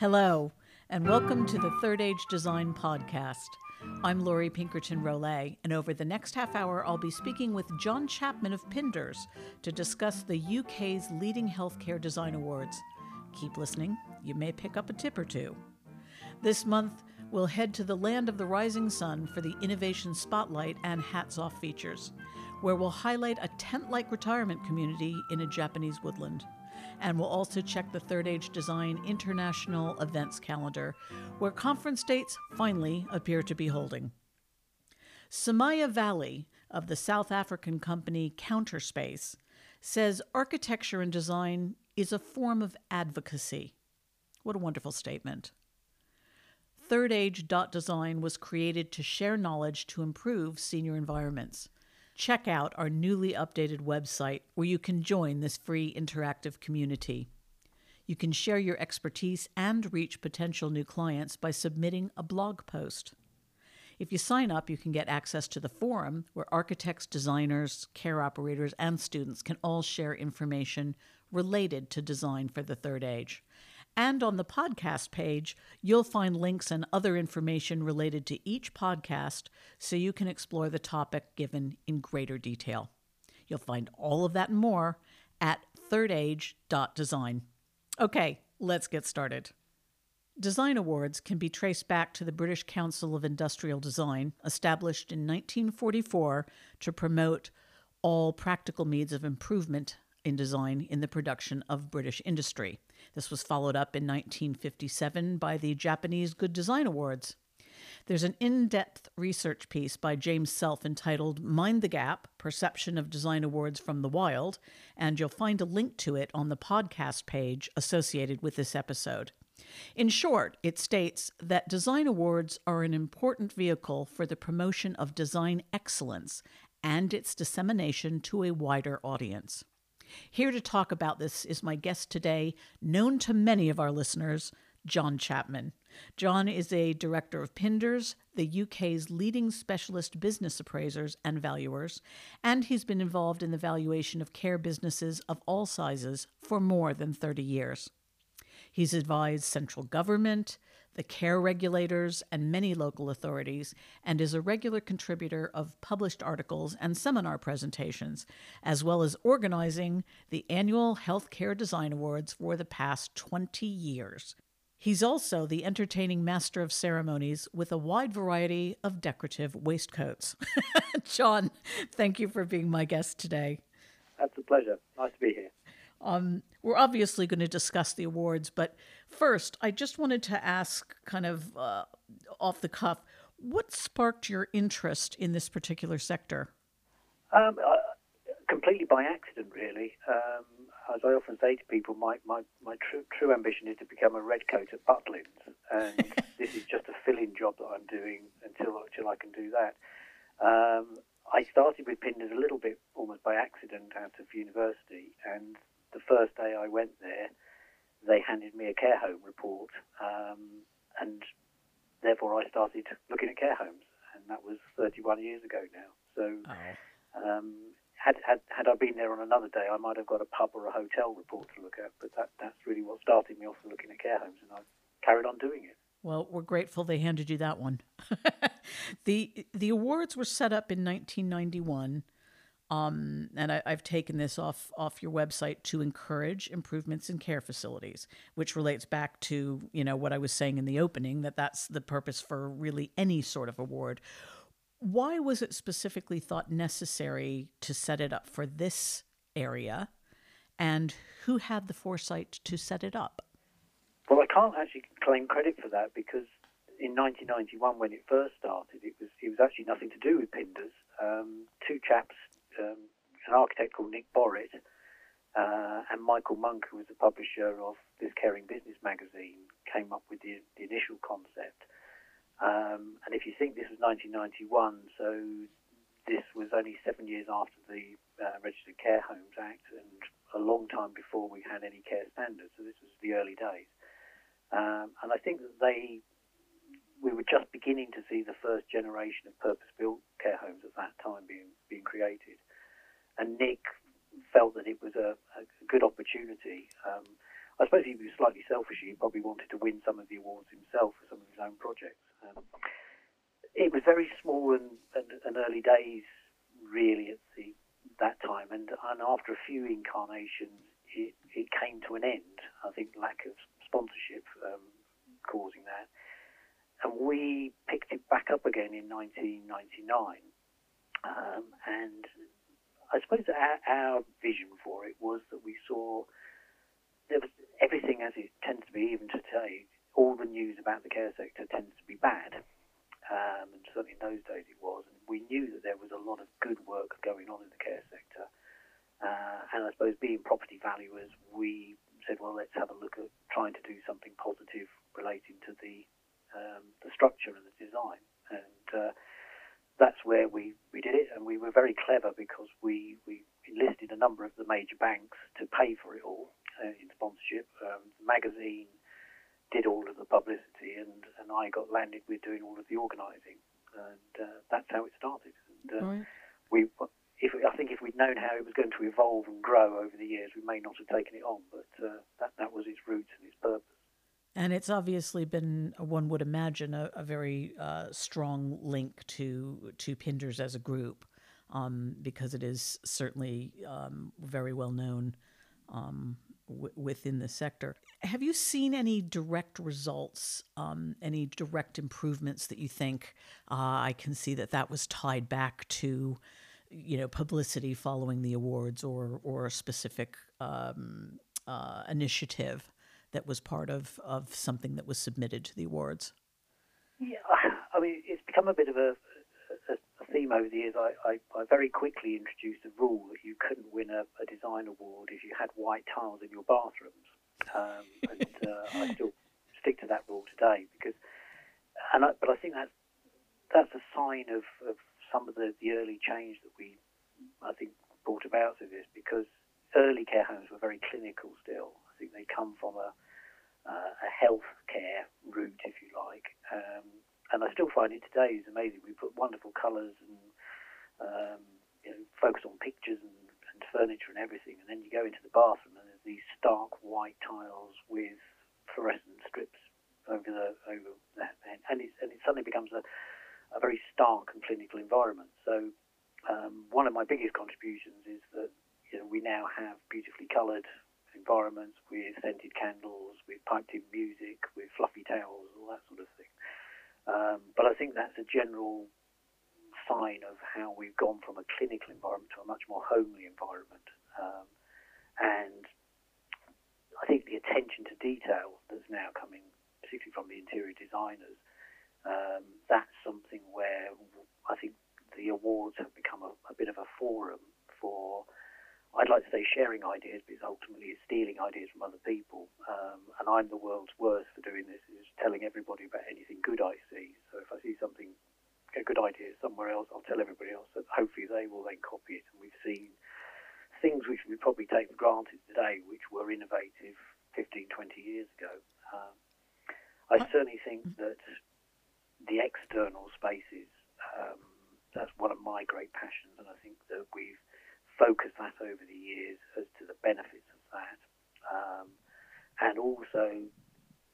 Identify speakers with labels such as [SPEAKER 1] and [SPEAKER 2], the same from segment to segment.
[SPEAKER 1] Hello, and welcome to the Third Age Design Podcast. I'm Lori Pinkerton Rolet, and over the next half hour, I'll be speaking with John Chapman of Pinders to discuss the UK's leading healthcare design awards. Keep listening, you may pick up a tip or two. This month, we'll head to the land of the rising sun for the Innovation Spotlight and Hats Off features, where we'll highlight a tent like retirement community in a Japanese woodland and we'll also check the Third Age Design International Events calendar, where conference dates finally appear to be holding. Sumayya Vally of the South African company Counterspace says architecture and design is a form of advocacy. What a wonderful statement. Third Age Design was created to share knowledge to improve senior environments check out our newly updated website where you can join this free interactive community. You can share your expertise and reach potential new clients by submitting a blog post. If you sign up, you can get access to the forum where architects, designers, care operators, and students can all share information related to design for the third age. And on the podcast page, you'll find links and other information related to each podcast so you can explore the topic given in greater detail. You'll find all of that and more at thirdage.design. Okay, let's get started. Design awards can be traced back to the British Council of Industrial Design, established in 1944 to promote all practical means of improvement in design in the production of British industry. This was followed up in 1957 by the Japanese Good Design Awards. There's an in depth research piece by James Self entitled Mind the Gap Perception of Design Awards from the Wild, and you'll find a link to it on the podcast page associated with this episode. In short, it states that design awards are an important vehicle for the promotion of design excellence and its dissemination to a wider audience. Here to talk about this is my guest today, known to many of our listeners, John Chapman. John is a director of Pinders, the UK's leading specialist business appraisers and valuers, and he's been involved in the valuation of care businesses of all sizes for more than 30 years. He's advised central government, the care regulators, and many local authorities, and is a regular contributor of published articles and seminar presentations, as well as organizing the annual Healthcare Design Awards for the past 20 years. He's also the entertaining master of ceremonies with a wide variety of decorative waistcoats. John, thank you for being my guest today.
[SPEAKER 2] That's a pleasure. Nice to be here.
[SPEAKER 1] Um, we're obviously going to discuss the awards, but first, I just wanted to ask, kind of uh, off the cuff, what sparked your interest in this particular sector?
[SPEAKER 2] Um, uh, completely by accident, really. Um, as I often say to people, my, my, my true, true ambition is to become a redcoat at Butlins, and this is just a fill-in job that I'm doing until until I can do that. Um, I started with Pinders a little bit almost by accident out of university, and the first day I went there, they handed me a care home report, um, and therefore I started looking at care homes, and that was 31 years ago now. So, oh. um, had, had had I been there on another day, I might have got a pub or a hotel report to look at. But that that's really what started me off looking at care homes, and I've carried on doing it.
[SPEAKER 1] Well, we're grateful they handed you that one. the The awards were set up in 1991 um, and I, have taken this off off your website to encourage improvements in care facilities, which relates back to you know what I was saying in the opening that that's the purpose for really any sort of award. Why was it specifically thought necessary to set it up for this area, and who had the foresight to set it up?
[SPEAKER 2] Well, I can't actually claim credit for that because in 1991, when it first started, it was it was actually nothing to do with Pinders. Um, two chaps um, an architect called Nick Borrett uh, and Michael Monk, who was the publisher of this Caring Business magazine, came up with the, the initial concept. Um, and if you think this was 1991, so this was only seven years after the uh, Registered Care Homes Act and a long time before we had any care standards. So this was the early days. Um, and I think that they, we were just beginning to see the first generation of purpose-built care homes at that time being being created and Nick felt that it was a, a good opportunity. Um, I suppose he was slightly selfish. He probably wanted to win some of the awards himself for some of his own projects. Um, it was very small and, and, and, early days, really, at the that time. And, and after a few incarnations, it, it came to an end. I think lack of sponsorship um, causing that. And we picked it back up again in 1999. Um, and I suppose our, our vision for it was that we saw there was everything as it tends to be, even today. All the news about the care sector tends to be bad, um, and certainly in those days it was. And we knew that there was a lot of good work going on in the care sector. Uh, and I suppose being property valuers, we said, well, let's have a look at trying to do something positive relating to the um, the structure and the design. And uh, that's where we, we did it. And we were very clever because we, we enlisted a number of the major banks to pay for it all uh, in sponsorship. Um, the magazine did all of the publicity, and, and I got landed with doing all of the organising, and uh, that's how it started. And, uh, right. We, if I think if we'd known how it was going to evolve and grow over the years, we may not have taken it on, but uh, that that was its roots and its purpose.
[SPEAKER 1] And it's obviously been, one would imagine, a, a very uh, strong link to to Pinders as a group, um, because it is certainly um, very well known um, w- within the sector. Have you seen any direct results, um, any direct improvements that you think uh, I can see that that was tied back to, you know, publicity following the awards or or a specific um, uh, initiative that was part of of something that was submitted to the awards?
[SPEAKER 2] Yeah, I mean, it's become a bit of a theme over the years, I, I, I, very quickly introduced a rule that you couldn't win a, a design award if you had white tiles in your bathrooms. Um, and uh, I still stick to that rule today because, and I, but I think that's that's a sign of, of some of the, the early change that we, I think, brought about through this because early care homes were very clinical still. I think they come from a, uh, a health care route, if you like. Um, and I still find it today is amazing. We put wonderful colours and um, you know, focus on pictures and, and furniture and everything, and then you go into the bathroom and there's these stark white tiles with fluorescent strips over the over that, and, it, and it suddenly becomes a, a very stark and clinical environment. So um, one of my biggest contributions is that you know we now have beautifully coloured environments with scented candles, with piped in music, with fluffy towels, all that sort of thing. Um, but I think that's a general sign of how we've gone from a clinical environment to a much more homely environment. Um, and I think the attention to detail that's now coming, particularly from the interior designers, um, that's something where I think the awards have become a, a bit of a forum for I'd like to say sharing ideas because ultimately stealing ideas from other people. Um, and I'm the world's worst for doing this, is telling everybody about anything good I see. So if I see something, a good idea somewhere else, I'll tell everybody else that hopefully they will then copy it. And we've seen things which we probably take for granted today, which were innovative 15, 20 years ago. Um, I certainly think that the external spaces, um, that's one of my great passions, and I think that we've focused that over the years as to the benefits of that, um, and also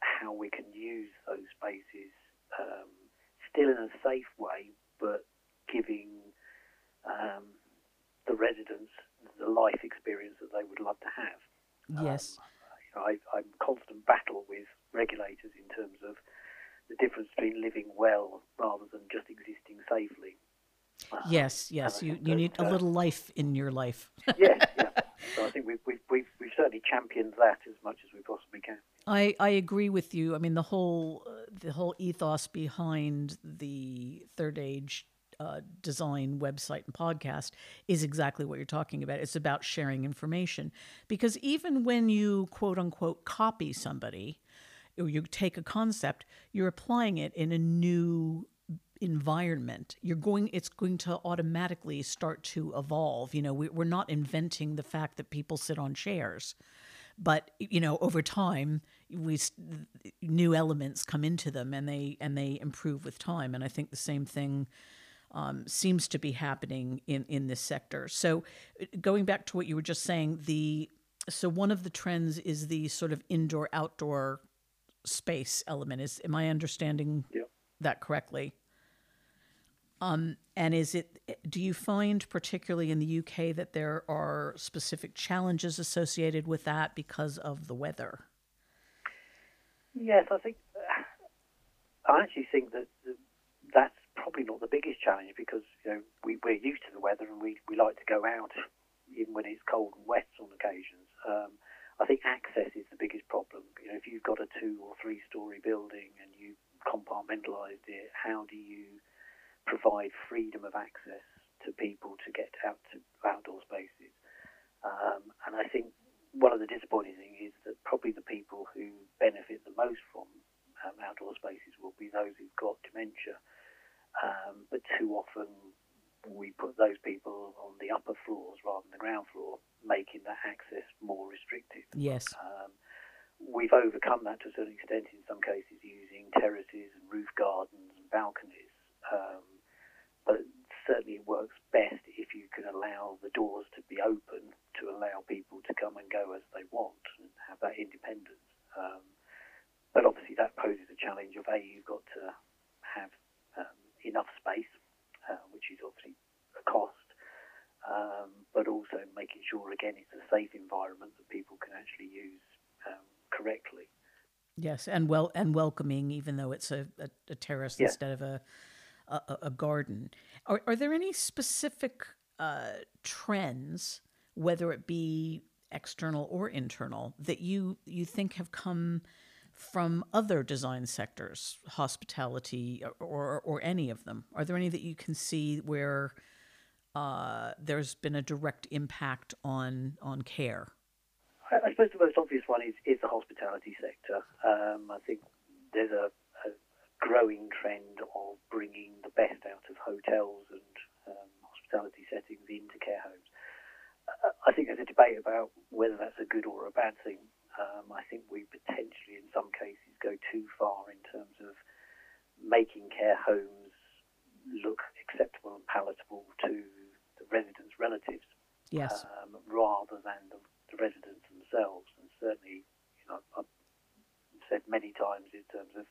[SPEAKER 2] how we can use those spaces um, still in a safe way, but giving um, the residents the life experience that they would love to have.
[SPEAKER 1] Yes.
[SPEAKER 2] Um, you know, I, I'm constant battle with regulators in terms of the difference between living well rather than just existing safely.
[SPEAKER 1] Yes, yes. You, you need a uh, little life in your life.
[SPEAKER 2] yes, yeah. So I think we've, we've, we've, we've certainly championed that as much as we possibly can.
[SPEAKER 1] I, I agree with you. I mean, the whole uh, the whole ethos behind the Third Age uh, design website and podcast is exactly what you're talking about. It's about sharing information because even when you quote unquote copy somebody or you take a concept, you're applying it in a new environment you're going it's going to automatically start to evolve you know we, we're not inventing the fact that people sit on chairs but you know over time we new elements come into them and they and they improve with time and i think the same thing um, seems to be happening in in this sector so going back to what you were just saying the so one of the trends is the sort of indoor outdoor space element. Is am I understanding
[SPEAKER 2] Yeah.
[SPEAKER 1] that correctly? Um, and is it? Do you find, particularly in the UK, that there are specific challenges associated with that because of the weather?
[SPEAKER 2] Yes, I think I actually think that that that's probably not the biggest challenge because you know we, we're used to the weather and we, we like to go out even when it's cold and wet on occasions. Um, I think access is the biggest problem. You know, if you've got a two or three story building and you compartmentalised it, how do you provide freedom of access to people to get out to outdoor spaces? Um, and I think one of the disappointing things is that probably the people who benefit the most from um, outdoor spaces will be those who've got dementia. Um, but too often we put those people on the upper floors rather than the ground floor, making that access more restricted.
[SPEAKER 1] Yes.
[SPEAKER 2] Um, we've overcome that to a certain extent in some cases using terraces and roof gardens and balconies. Um, but certainly it works best if you can allow the doors to be open to allow people to come and go as they want and have that independence. Um, but obviously that poses a challenge of A, you've got to have um, enough space, uh, which is obviously a cost, um, but also making sure, again, it's a safe environment that people can actually use um, correctly.
[SPEAKER 1] Yes, and well and welcoming, even though it's a, a, a terrace
[SPEAKER 2] Yeah.
[SPEAKER 1] instead of a, a a garden. Are are there any specific uh, trends, whether it be external or internal, that you you think have come from other design sectors, hospitality, or or, or any of them? Are there any that you can see where uh, there's been a direct impact on on care?
[SPEAKER 2] I, suppose the most obvious one is, is the hospitality sector. Um, I think there's a growing trend of bringing the best out of hotels and um, hospitality settings into care homes. Uh, I think there's a debate about whether that's a good or a bad thing. Um, I think we potentially, in some cases, go too far in terms of making care homes look acceptable and palatable to the residents' relatives
[SPEAKER 1] Yes.
[SPEAKER 2] um, rather than the, the residents themselves. And certainly, you know, I've said many times in terms of,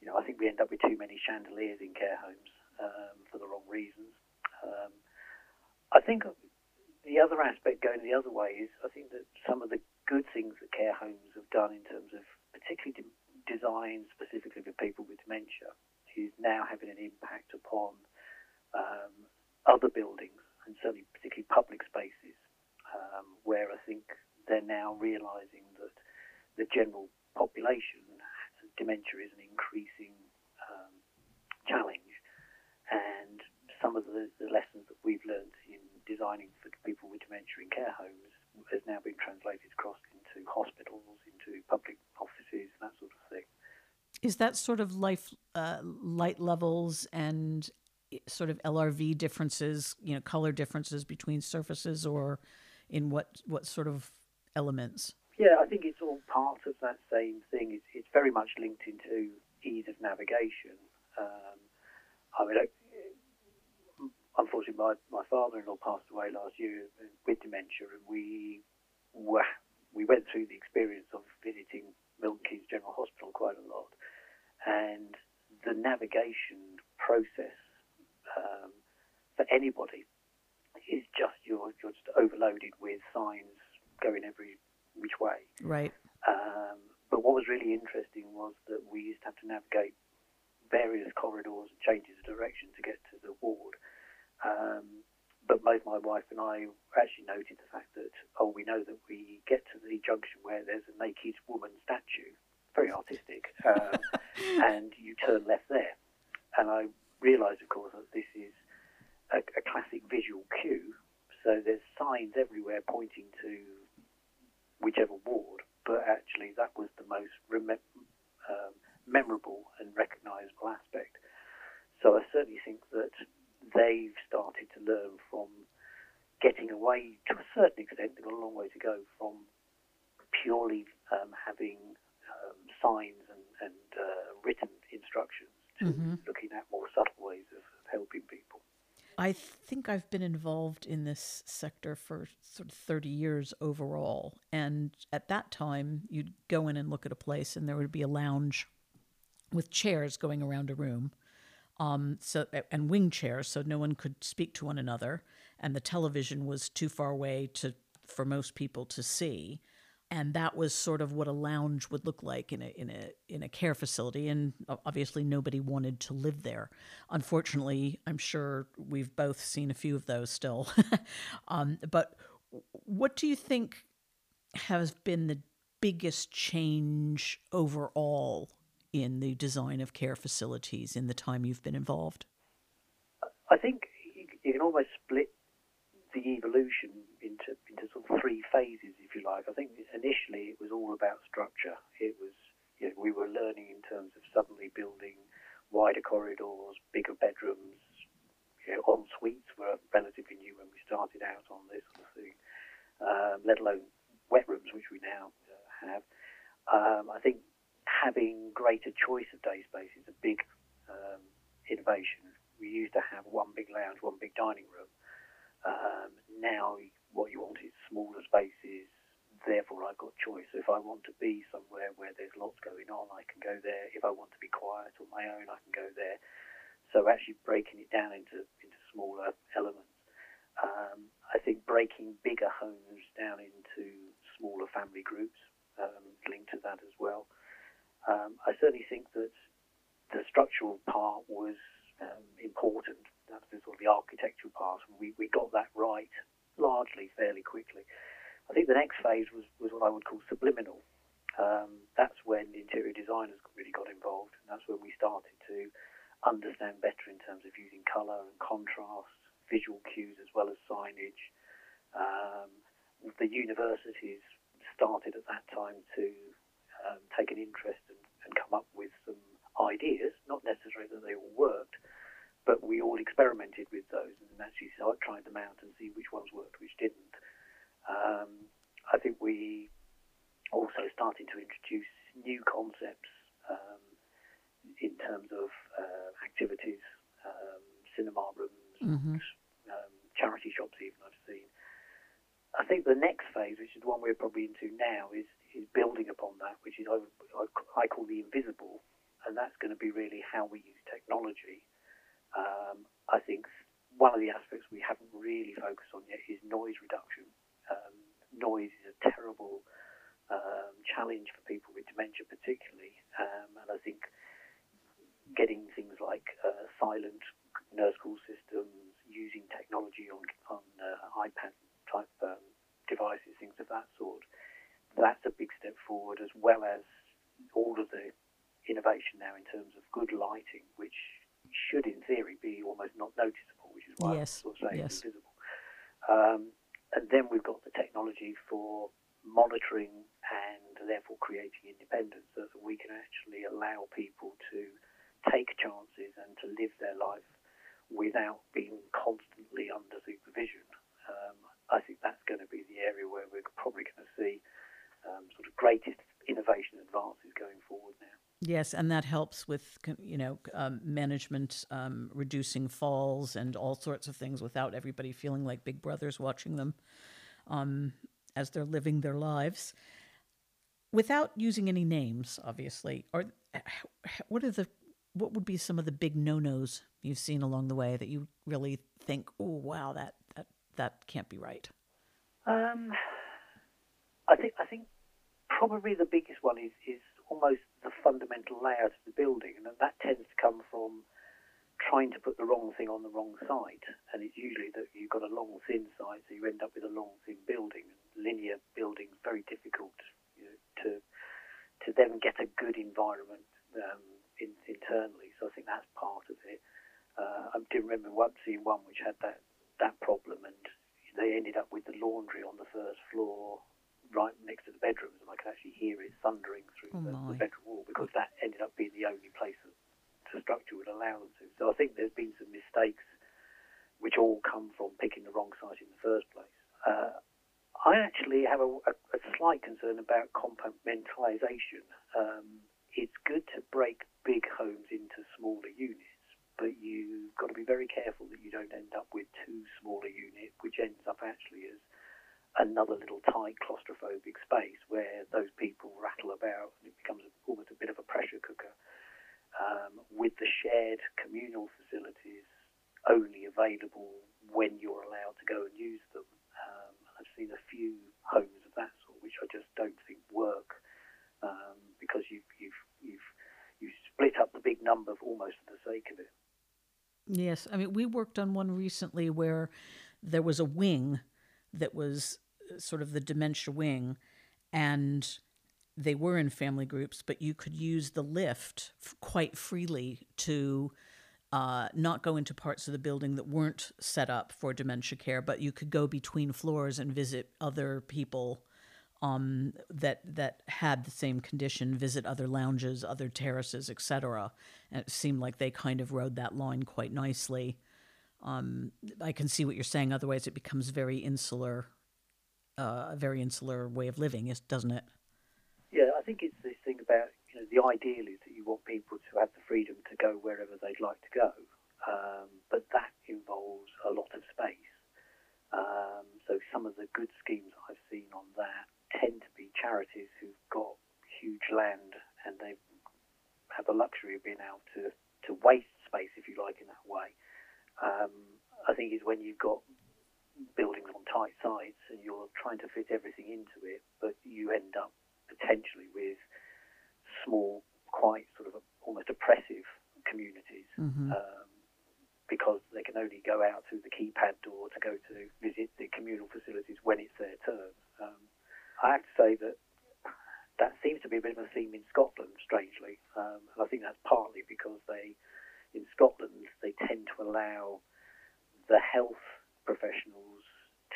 [SPEAKER 2] you know, I think we end up with too many chandeliers in care homes um, for the wrong reasons. Um, I think the other aspect going the other way is I think that some of the good things that care homes have done in terms of particularly de- design specifically for people with dementia is now having an impact upon um, other buildings and certainly particularly public spaces um, where I think they're now realising that the general population dementia is an increasing um, challenge and some of the, the lessons that we've learned in designing for people with dementia in care homes has now been translated across into hospitals, into public offices, that sort of thing.
[SPEAKER 1] Is that sort of life uh, light levels and sort of LRV differences, you know, color differences between surfaces, or in what what sort of elements?
[SPEAKER 2] Yeah, I think it's all part of that same thing. It's, it's very much linked into ease of navigation. Um, I mean, unfortunately, my, my father-in-law passed away last year with dementia, and we were, we went through the experience of visiting Milton Keynes General Hospital quite a lot, and the navigation process um, for anybody is just you're, you're just overloaded with signs going every which way.
[SPEAKER 1] Right.
[SPEAKER 2] Um, but what was really interesting was that we used to have to navigate various corridors and changes of direction to get to the ward. Um, but both my wife and I actually noted the fact that, oh, we know that we get to the junction where there's a naked woman statue, very artistic, um, and you turn left there. And I realised, of course, that this is a, a classic visual cue. So there's signs everywhere pointing to whichever ward, but actually that was the most um, memorable and recognisable aspect. So I certainly think that they've started to learn from getting away to a certain extent. They've got a long way to go from purely um, having um, signs and, and uh, written instructions to
[SPEAKER 1] Mhm.
[SPEAKER 2] looking at more subtle ways of, of helping people.
[SPEAKER 1] I think I've been involved in this sector for sort of 30 years overall. And at that time, you'd go in and look at a place, and there would be a lounge with chairs going around a room. Um, so and wing chairs, so no one could speak to one another, and the television was too far away to for most people to see and that was sort of what a lounge would look like in a in a in a care facility. And obviously nobody wanted to live there. Unfortunately i'm sure we've both seen a few of those still. Um, but what do you think has been the biggest change overall in the design of care facilities in the time you've been involved?
[SPEAKER 2] I think you can almost split the evolution into into sort of three phases, if you like. I think initially it was all about structure. It was you know, we were learning in terms of suddenly building wider corridors, bigger bedrooms. You know, en suites were relatively new when we started out on this sort of thing, um, let alone wet rooms, which we now uh, have. Um, I think having greater choice of day space is a big um, innovation. We used to have one big lounge, one big dining room um, now, what you want is smaller spaces. Therefore, I've got choice. If I want to be somewhere where there's lots going on, I can go there. If I want to be quiet on my own, I can go there. So actually breaking it down into into smaller elements. Um, I think breaking bigger homes down into smaller family groups um, linked to that as well. Um, I certainly think that the structural part was um, important that's the sort of the architectural part, and we, we got that right largely fairly quickly. I think the next phase was, was what I would call subliminal. Um, that's when interior designers really got involved, and that's when we started to understand better in terms of using colour and contrast, visual cues as well as signage. Um, the universities started at that time to um, take an interest and, and come up with some ideas, not necessarily that they all worked, but we all experimented with those and actually tried them out and see which ones worked, which didn't. Um, I think we also started to introduce new concepts um, in terms of uh, activities, um, cinema rooms, mm-hmm. Um, charity shops, even I've seen. I think the next phase, which is the one we're probably into now, is is building upon that, which is I, I call the invisible, and that's going to be really how we use technology one of the aspects we haven't really focused on yet is noise reduction. Um, noise is a terrible um, challenge for people with dementia, particularly, um, and I think getting things like uh, silent nurse call systems, using technology on on uh, iPad type um, devices, things of that sort, that's a big step forward, as well as all of the innovation now in terms of good lighting, which should, in theory, be almost not noticeable, which is why yes. Invisible. Um, and then we've got the technology for monitoring and therefore creating independence so that we can actually allow people to take chances and to live their life without being constantly under supervision. Um, I think that's going to be the area where we're probably going to see um, sort of greatest innovation advances going forward now.
[SPEAKER 1] Yes, and that helps with you know um, management, um, reducing falls and all sorts of things without everybody feeling like Big Brother's watching them um, as they're living their lives. Without using any names, obviously, or what are the what would be some of the big no-nos you've seen along the way that you really think, oh wow, that that that can't be right?
[SPEAKER 2] Um, I think I think probably the biggest one is is almost the fundamental layout of the building, and that tends to come from trying to put the wrong thing on the wrong site. And it's usually that you've got a long, thin site, so you end up with a long, thin building. Linear buildings very difficult you know, to to then get a good environment um, in, internally. So I think that's part of it. Uh, I do remember one seeing one which had that that problem, and they ended up with the laundry on the first floor right next to the bedrooms, and I could actually hear it thundering through oh the, the, bedroom wall because that ended up being the only place that the structure would allow them to. So I think there's been some mistakes which all come from picking the wrong site in the first place. Uh, I actually have a, a, a, slight concern about compartmentalisation. Um, it's good to break big homes into smaller units, but you've got to be very careful that you don't end up with too small a unit, which ends up actually as another little tight claustrophobic space where those people rattle about and it becomes almost a bit of a pressure cooker. Um, with the shared communal facilities only available when you're allowed to go and use them. Um, I've seen a few homes of that sort which I just don't think work um, because you've, you've, you've, you split up the big number for almost for the sake of it.
[SPEAKER 1] Yes, I mean we worked on one recently where there was a wing that was uh, sort of the dementia wing, and they were in family groups, but you could use the lift f- quite freely to uh, not go into parts of the building that weren't set up for dementia care, but you could go between floors and visit other people um, that that had the same condition, visit other lounges, other terraces, etc. And it seemed like they kind of rode that line quite nicely. Um, I can see what you're saying. Otherwise, it becomes very insular, uh, a very insular way of living, doesn't it?
[SPEAKER 2] Yeah, I think it's this thing about you know the ideal is that you want people to have the freedom to go wherever they'd like to go, um, but that involves a lot of space. Um, so some of the good schemes I've seen on that tend to be charities who've got huge land and they have the luxury of being able to, to waste space, if you like, in that way. Um, I think is when you've got buildings on tight sites and you're trying to fit everything into it, but you end up potentially with small, quite sort of almost oppressive communities. Mm-hmm. Um, because they can only go out through the keypad door to go to visit the communal facilities when it's their turn. Um, I have to say that that seems to be a bit of a theme in Scotland, strangely, um, and I think that's partly because they, in Scotland, they tend to allow the health professionals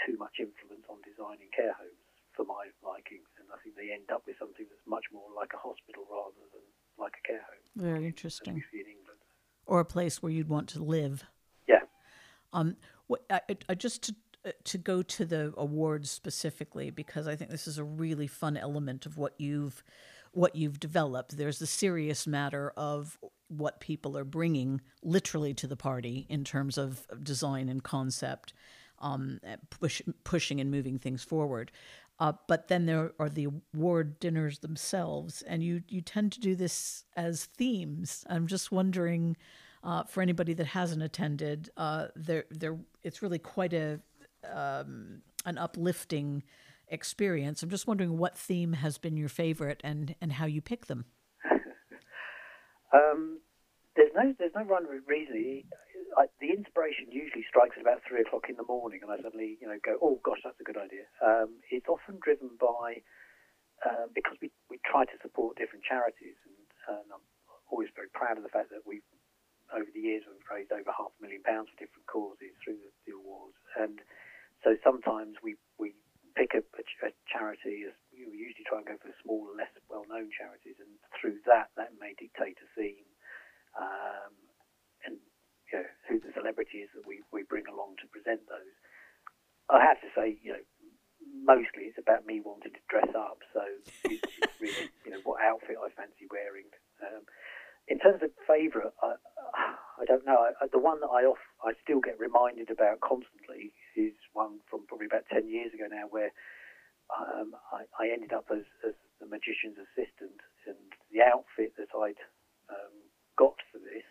[SPEAKER 2] too much influence on designing care homes for my liking, and I think they end up with something that's much more like a hospital rather than like a care home.
[SPEAKER 1] Very interesting. in England. Or a place where you'd want to live.
[SPEAKER 2] Yeah.
[SPEAKER 1] Um, what, I, I just to uh, to go to the awards specifically because I think this is a really fun element of what you've what you've developed. There's the serious matter of what people are bringing literally to the party in terms of design and concept, um, push, pushing and moving things forward. Uh, but then there are the award dinners themselves, and you you tend to do this as themes. I'm just wondering, uh, for anybody that hasn't attended, uh, there there it's really quite a um, an uplifting experience. I'm just wondering what theme has been your favorite and, and how you pick them.
[SPEAKER 2] um, there's no there's no rhyme or reason. I, the inspiration usually strikes at about three o'clock in the morning, and I suddenly you know go, oh gosh, that's a good idea. Um, it's often driven by uh, because we, we try to support different charities, and, and I'm always very proud of the fact that we've over the years we've raised over half a million pounds for different causes through the, the awards, and so sometimes we, we pick a, a, charity, we usually try and go for small, less well-known charities, and through that, that may dictate a theme um, and you know, who the celebrity is that we, we bring along to present those. I have to say, you know, mostly it's about me wanting to dress up, so it's, it's really, you know, what outfit I fancy wearing. Um, in terms of favourite, I, I don't know. I, the one that I off, I still get reminded about constantly is one from probably about ten years ago now, where um, I, I, ended up as, as, the magician's assistant, and the outfit that I'd um, got for this,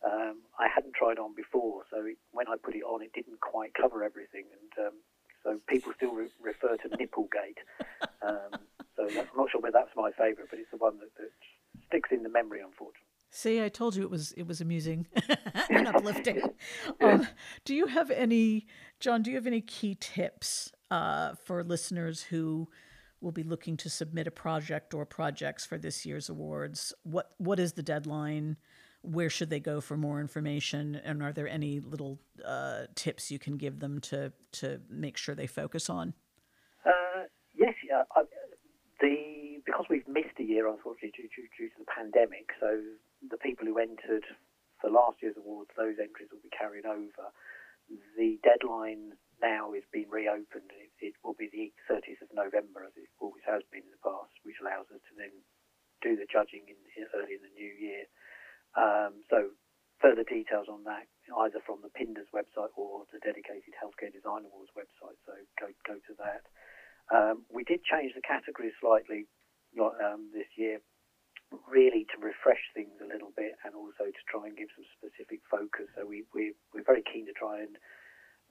[SPEAKER 2] um, I hadn't tried on before. So it, when I put it on, it didn't quite cover everything, and um, so people still re- refer to Nipplegate. Um, so I'm not sure whether that's my favourite, but it's the one that, that sticks in the memory, unfortunately.
[SPEAKER 1] See, I told you it was it was amusing and uplifting. Um, do you have any, John? Do you have any key tips uh, for listeners who will be looking to submit a project or projects for this year's awards? What what is the deadline? Where should they go for more information? And are there any little uh, tips you can give them to to make sure they focus on?
[SPEAKER 2] Uh, yes, yeah. I, the because we've missed a year, unfortunately, due, due, due to the pandemic. So the people who entered for last year's awards, those entries will be carried over. The deadline now is being reopened. It, it, will be the 30th of November, as it always has been in the past, which allows us to then do the judging in, in early in the new year. Um, so further details on that either from the Pinders website or the dedicated Healthcare Design Awards website. So go go to that. Um, we did change the categories slightly um, this year, really to refresh things a little bit and also to try and give some specific focus. So we, we we're very keen to try and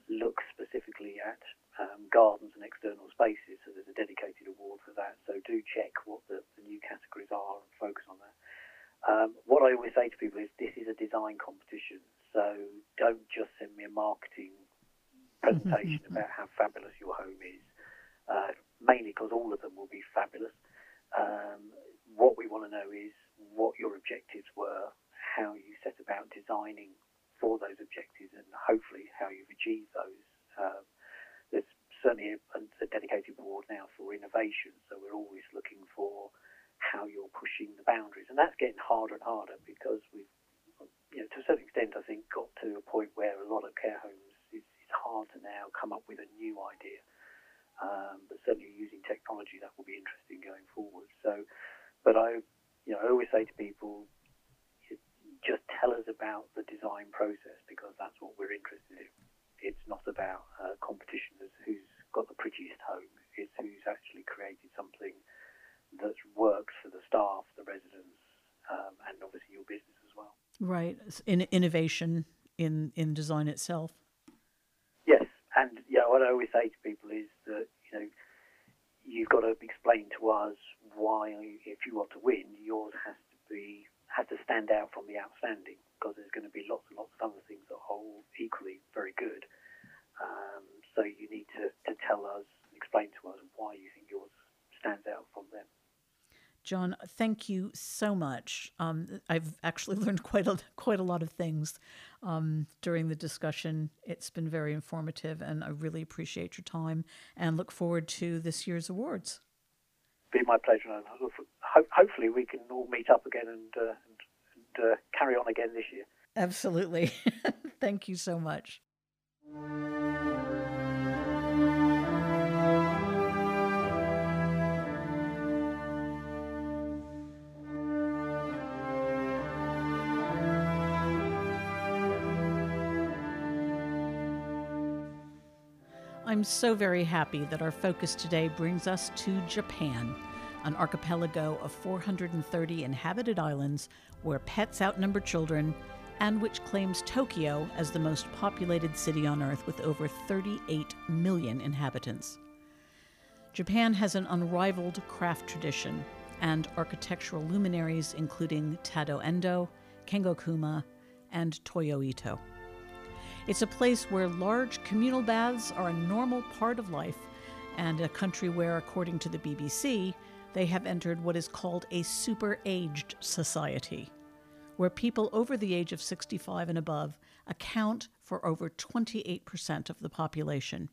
[SPEAKER 2] look specifically at um, gardens and external spaces. So there's a dedicated award for that. So do check what the, the new categories are and focus on that. Um, what I always say to people is this is a design competition, so don't just send me a marketing presentation about how fabulous your home is. Uh, mainly because all of them will be fabulous. Um, what we want to know is what your objectives were, how you set about designing for those objectives, and hopefully how you've achieved those. Um, there's certainly a, a, dedicated board now for innovation, so we're always looking for how you're pushing the boundaries, and that's getting harder and harder because we've, you know, to a certain extent, I think, got to a point where a lot of care homes it's, it's hard to now come up with a new idea. Um, but certainly using technology that will be interesting going forward. So, but I, you know, I always say to people, just tell us about the design process because that's what we're interested in. It's not about uh, competition as who's got the prettiest home. It's who's actually created something that works for the staff, the residents, um, and obviously your business as well.
[SPEAKER 1] In innovation in in design itself.
[SPEAKER 2] Yes, and yeah, what I always say to people is that you know you've got to explain to us why, if you want to win, yours has to be has to stand out from the outstanding because there's going to be lots and lots of other things that are all equally very good. Um, so you need to, to tell us, explain to us why you think yours stands out from them.
[SPEAKER 1] John, thank you so much. Um, I've actually learned quite a quite a lot of things um, during the discussion. It's been very informative, and I really appreciate your time and look forward to this year's awards.
[SPEAKER 2] Be my pleasure, and ho- hopefully we can all meet up again and, uh, and, and uh, carry on again this year.
[SPEAKER 1] Absolutely. thank you so much. I'm so very happy that our focus today brings us to Japan, an archipelago of 430 inhabited islands where pets outnumber children, and which claims Tokyo as the most populated city on Earth with over 38 million inhabitants. Japan has an unrivaled craft tradition and architectural luminaries including Tadao Ando, Kengo Kuma, and Toyo Ito. It's a place where large communal baths are a normal part of life, and a country where, according to the BBC, they have entered what is called a super aged society, where people over the age of 65 and above account for over 28% of the population.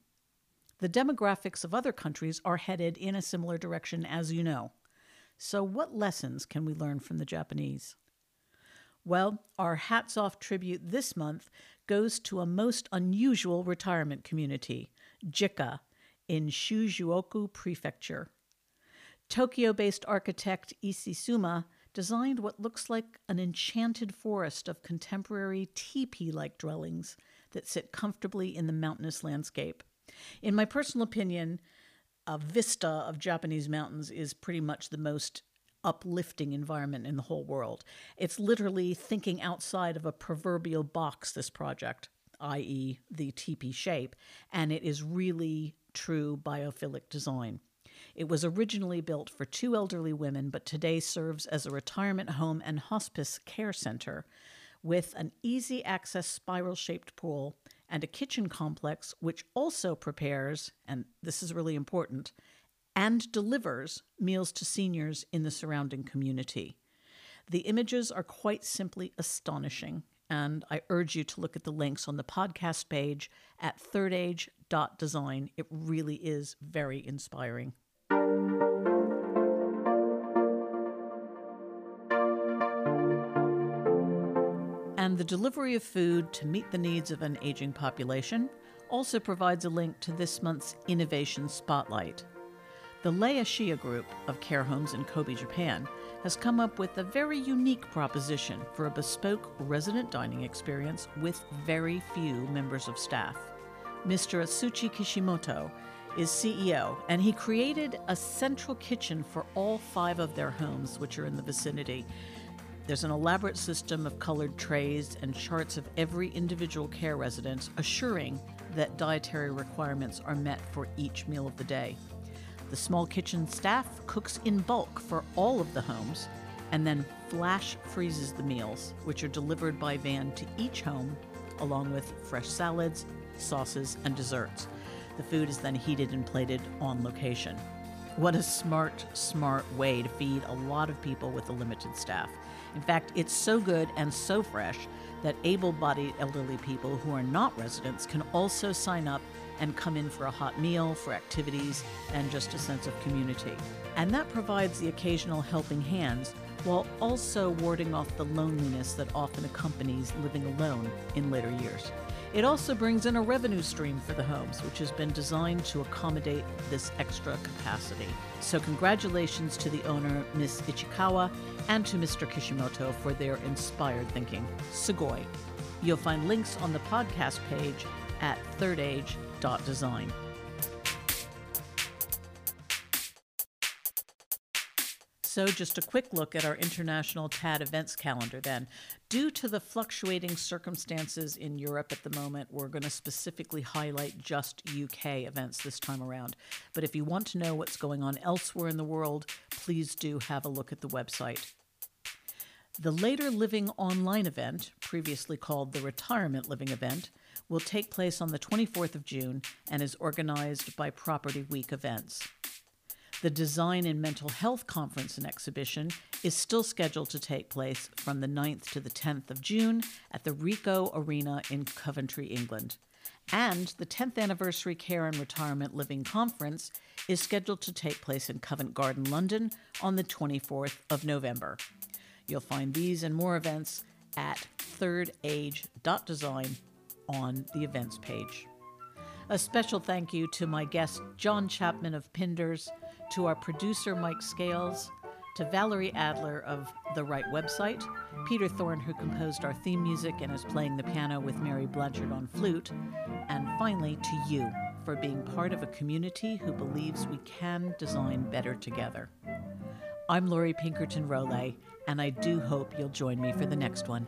[SPEAKER 1] The demographics of other countries are headed in a similar direction, as you know. So, what lessons can we learn from the Japanese? Well, our hats off tribute this month goes to a most unusual retirement community, Jikka, in Shizuoka Prefecture. Tokyo based architect Issei Suma designed what looks like an enchanted forest of contemporary teepee like dwellings that sit comfortably in the mountainous landscape. In my personal opinion, a vista of Japanese mountains is pretty much the most uplifting environment in the whole world. It's literally thinking outside of a proverbial box, this project, i.e., the teepee shape, and it is really true biophilic design. It was originally built for two elderly women, but today serves as a retirement home and hospice care center with an easy access spiral shaped pool and a kitchen complex, which also prepares, and this is really important, and delivers meals to seniors in the surrounding community. The images are quite simply astonishing, and I urge you to look at the links on the podcast page at thirdage.design. It really is very inspiring. And the delivery of food to meet the needs of an aging population also provides a link to this month's Innovation Spotlight. The Lei Ashiya Group of care homes in Kobe, Japan, has come up with a very unique proposition for a bespoke resident dining experience with very few members of staff. Mr. Atsushi Kishimoto is CEO, and he created a central kitchen for all five of their homes, which are in the vicinity. There's an elaborate system of colored trays and charts of every individual care resident, assuring that dietary requirements are met for each meal of the day. The small kitchen staff cooks in bulk for all of the homes and then flash freezes the meals, which are delivered by van to each home, along with fresh salads, sauces, and desserts. The food is then heated and plated on location. What a smart, smart way to feed a lot of people with a limited staff. In fact, it's so good and so fresh that able bodied elderly people who are not residents can also sign up and come in for a hot meal, for activities, and just a sense of community. And that provides the occasional helping hands while also warding off the loneliness that often accompanies living alone in later years. It also brings in a revenue stream for the homes, which has been designed to accommodate this extra capacity. So, congratulations to the owner, Ms. Ichikawa, and to Mr. Kishimoto for their inspired thinking. Sugoi. You'll find links on the podcast page at thirdage.design. So, just a quick look at our International TAD events calendar then. Due to the fluctuating circumstances in Europe at the moment, we're going to specifically highlight just UK events this time around. But if you want to know what's going on elsewhere in the world, please do have a look at the website. The Later Living Online event, previously called the Retirement Living event, will take place on the 24th of June and is organized by Property Week Events. The Design and Mental Health Conference and Exhibition is still scheduled to take place from the 9th to the 10th of June at the Ricoh Arena in Coventry, England. And the 10th Anniversary Care and Retirement Living Conference is scheduled to take place in Covent Garden, London on the 24th of November. You'll find these and more events at thirdage.design on the events page. A special thank you to my guest, John Chapman of Pinders, to our producer, Mike Scales, to Valerie Adler of The Right Website, Peter Thorne, who composed our theme music and is playing the piano with Mary Blanchard on flute, and finally to you for being part of a community who believes we can design better together. I'm Lori Pinkerton Rolet, and I do hope you'll join me for the next one.